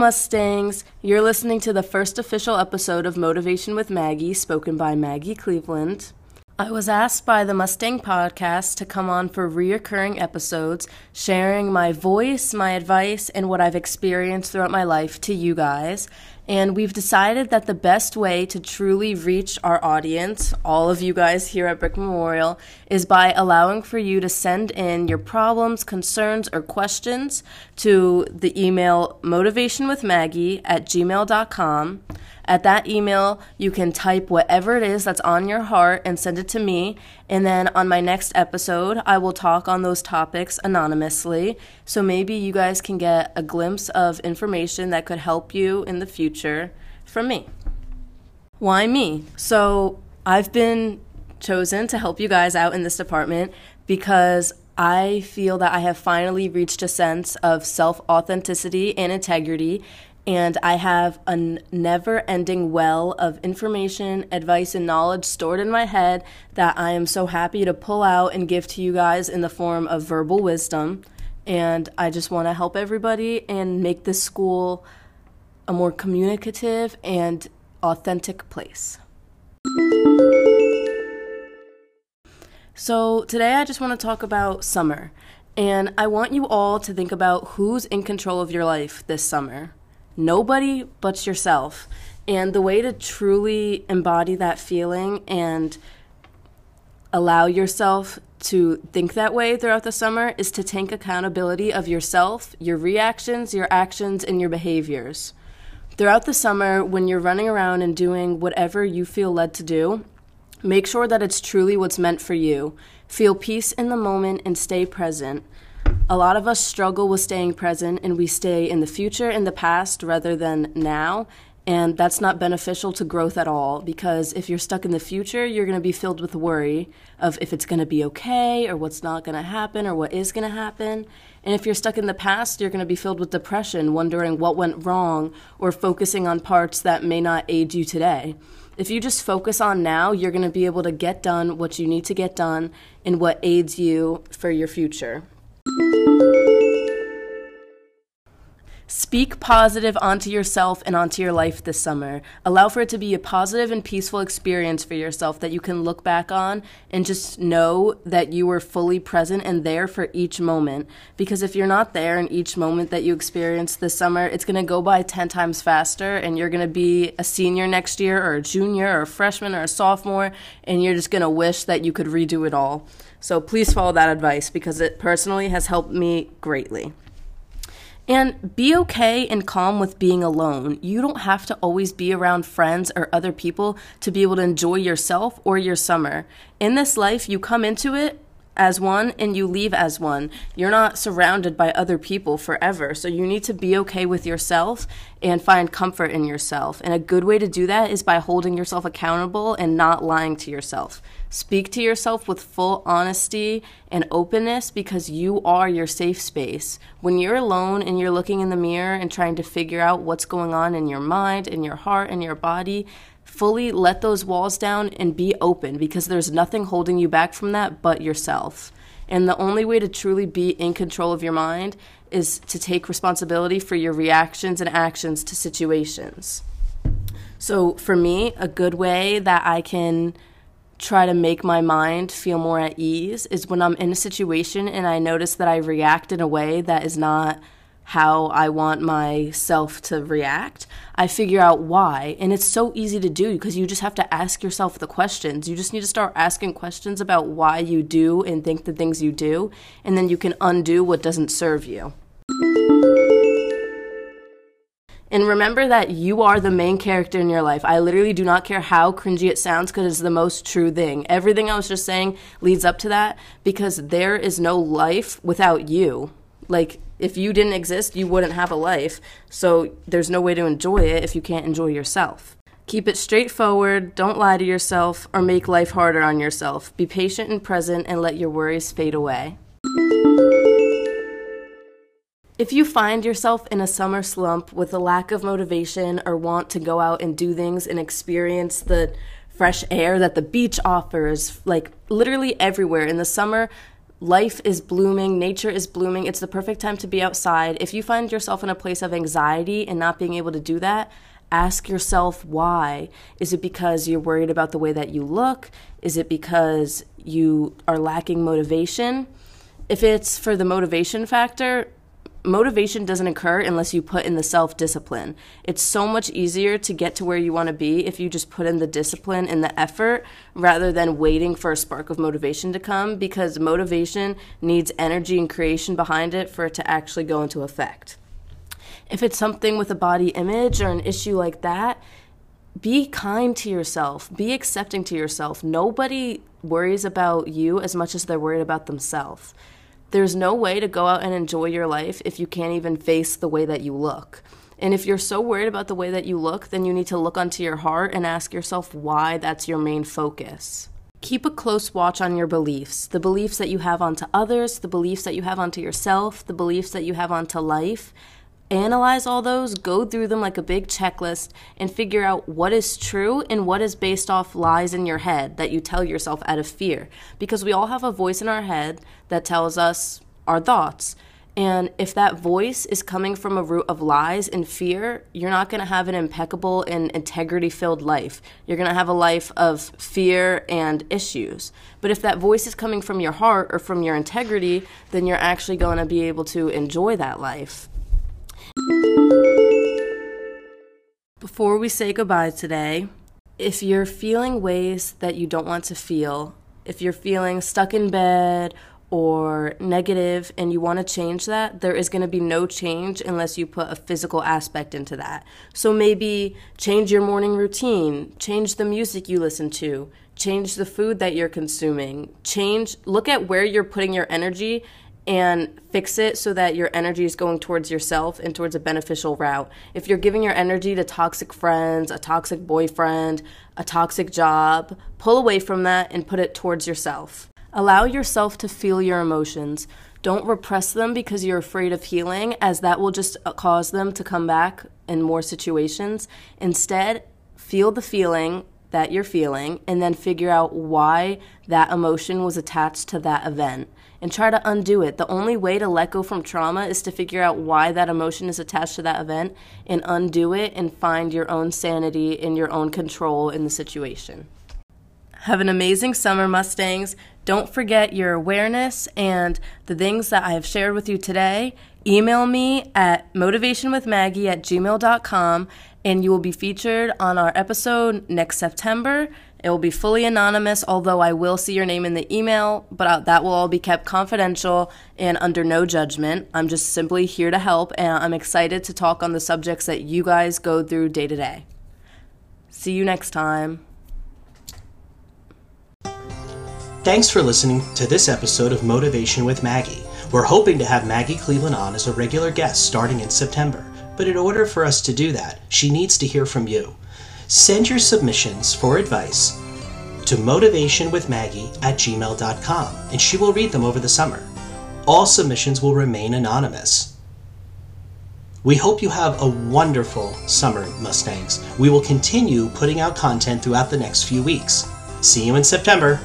Mustangs. You're listening to the first official episode of Motivation with Maggie, spoken by Maggie Cleveland. I was asked by the Mustang podcast to come on for reoccurring episodes, sharing my voice, my advice, and what I've experienced throughout my life to you guys. And we've decided that the best way to truly reach our audience, all of you guys here at Brick Memorial, is by allowing for you to send in your problems, concerns, or questions to the email motivationwithmaggie at gmail.com. At that email, you can type whatever it is that's on your heart and send it to me. And then on my next episode, I will talk on those topics anonymously. So maybe you guys can get a glimpse of information that could help you in the future from me. Why me? So I've been chosen to help you guys out in this department because I feel that I have finally reached a sense of self authenticity and integrity and I have a never ending well of information, advice, and knowledge stored in my head that I am so happy to pull out and give to you guys in the form of verbal wisdom. And I just want to help everybody and make this school a more communicative and authentic place. So, today I just want to talk about summer. And I want you all to think about who's in control of your life this summer nobody but yourself. And the way to truly embody that feeling and allow yourself to think that way throughout the summer is to take accountability of yourself, your reactions, your actions, and your behaviors. Throughout the summer, when you're running around and doing whatever you feel led to do, make sure that it's truly what's meant for you. Feel peace in the moment and stay present. A lot of us struggle with staying present and we stay in the future, in the past, rather than now. And that's not beneficial to growth at all because if you're stuck in the future, you're going to be filled with worry of if it's going to be okay or what's not going to happen or what is going to happen. And if you're stuck in the past, you're going to be filled with depression, wondering what went wrong or focusing on parts that may not aid you today. If you just focus on now, you're going to be able to get done what you need to get done and what aids you for your future. Speak positive onto yourself and onto your life this summer. Allow for it to be a positive and peaceful experience for yourself that you can look back on and just know that you were fully present and there for each moment. Because if you're not there in each moment that you experience this summer, it's going to go by 10 times faster and you're going to be a senior next year or a junior or a freshman or a sophomore and you're just going to wish that you could redo it all. So please follow that advice because it personally has helped me greatly. And be okay and calm with being alone. You don't have to always be around friends or other people to be able to enjoy yourself or your summer. In this life, you come into it as one and you leave as one. You're not surrounded by other people forever. So you need to be okay with yourself and find comfort in yourself. And a good way to do that is by holding yourself accountable and not lying to yourself. Speak to yourself with full honesty and openness because you are your safe space. When you're alone and you're looking in the mirror and trying to figure out what's going on in your mind, in your heart, in your body, fully let those walls down and be open because there's nothing holding you back from that but yourself. And the only way to truly be in control of your mind is to take responsibility for your reactions and actions to situations. So, for me, a good way that I can try to make my mind feel more at ease is when I'm in a situation and I notice that I react in a way that is not how I want myself to react. I figure out why. And it's so easy to do because you just have to ask yourself the questions. You just need to start asking questions about why you do and think the things you do, and then you can undo what doesn't serve you. And remember that you are the main character in your life. I literally do not care how cringy it sounds because it's the most true thing. Everything I was just saying leads up to that because there is no life without you. Like, if you didn't exist, you wouldn't have a life. So, there's no way to enjoy it if you can't enjoy yourself. Keep it straightforward, don't lie to yourself, or make life harder on yourself. Be patient and present and let your worries fade away. If you find yourself in a summer slump with a lack of motivation or want to go out and do things and experience the fresh air that the beach offers, like literally everywhere in the summer, life is blooming, nature is blooming. It's the perfect time to be outside. If you find yourself in a place of anxiety and not being able to do that, ask yourself why. Is it because you're worried about the way that you look? Is it because you are lacking motivation? If it's for the motivation factor, motivation doesn't occur unless you put in the self discipline. It's so much easier to get to where you want to be if you just put in the discipline and the effort rather than waiting for a spark of motivation to come because motivation needs energy and creation behind it for it to actually go into effect. If it's something with a body image or an issue like that, be kind to yourself, be accepting to yourself. Nobody worries about you as much as they're worried about themselves. There's no way to go out and enjoy your life if you can't even face the way that you look. And if you're so worried about the way that you look, then you need to look onto your heart and ask yourself why that's your main focus. Keep a close watch on your beliefs the beliefs that you have onto others, the beliefs that you have onto yourself, the beliefs that you have onto life, analyze all those, go through them like a big checklist, and figure out what is true and what is based off lies in your head that you tell yourself out of fear. Because we all have a voice in our head that tells us our thoughts. And if that voice is coming from a root of lies and fear, you're not going to have an impeccable and integrity filled life. You're going to have a life of fear and issues. But if that voice is coming from your heart or from your integrity, then you're actually going to be able to enjoy that life. Before we say goodbye today, if you're feeling ways that you don't want to feel, if you're feeling stuck in bed or negative and you want to change that, there is going to be no change unless you put a physical aspect into that. So maybe change your morning routine, change the music you listen to, change the food that you're consuming, change, look at where you're putting your energy and fix it so that your energy is going towards yourself and towards a beneficial route. If you're giving your energy to toxic friends, a toxic boyfriend, a toxic job, pull away from that and put it towards yourself. Allow yourself to feel your emotions. Don't repress them because you're afraid of healing, as that will just uh, cause them to come back in more situations. Instead, feel the feeling that you're feeling and then figure out why that emotion was attached to that event and try to undo it. The only way to let go from trauma is to figure out why that emotion is attached to that event and undo it and find your own sanity and your own control in the situation. Have an amazing summer, Mustangs. Don't forget your awareness and the things that I have shared with you today. Email me at motivationwithmaggie at gmail.com and you will be featured on our episode next September. It will be fully anonymous, although I will see your name in the email, but uh, that will all be kept confidential and under no judgment. I'm just simply here to help, and I'm excited to talk on the subjects that you guys go through day to day. See you next time. Thanks for listening to this episode of Motivation with Maggie. We're hoping to have Maggie Cleveland on as a regular guest starting in September, but in order for us to do that, she needs to hear from you. Send your submissions for advice to motivationwithmaggie at gmail.com and she will read them over the summer. All submissions will remain anonymous. We hope you have a wonderful summer, Mustangs. We will continue putting out content throughout the next few weeks. See you in September.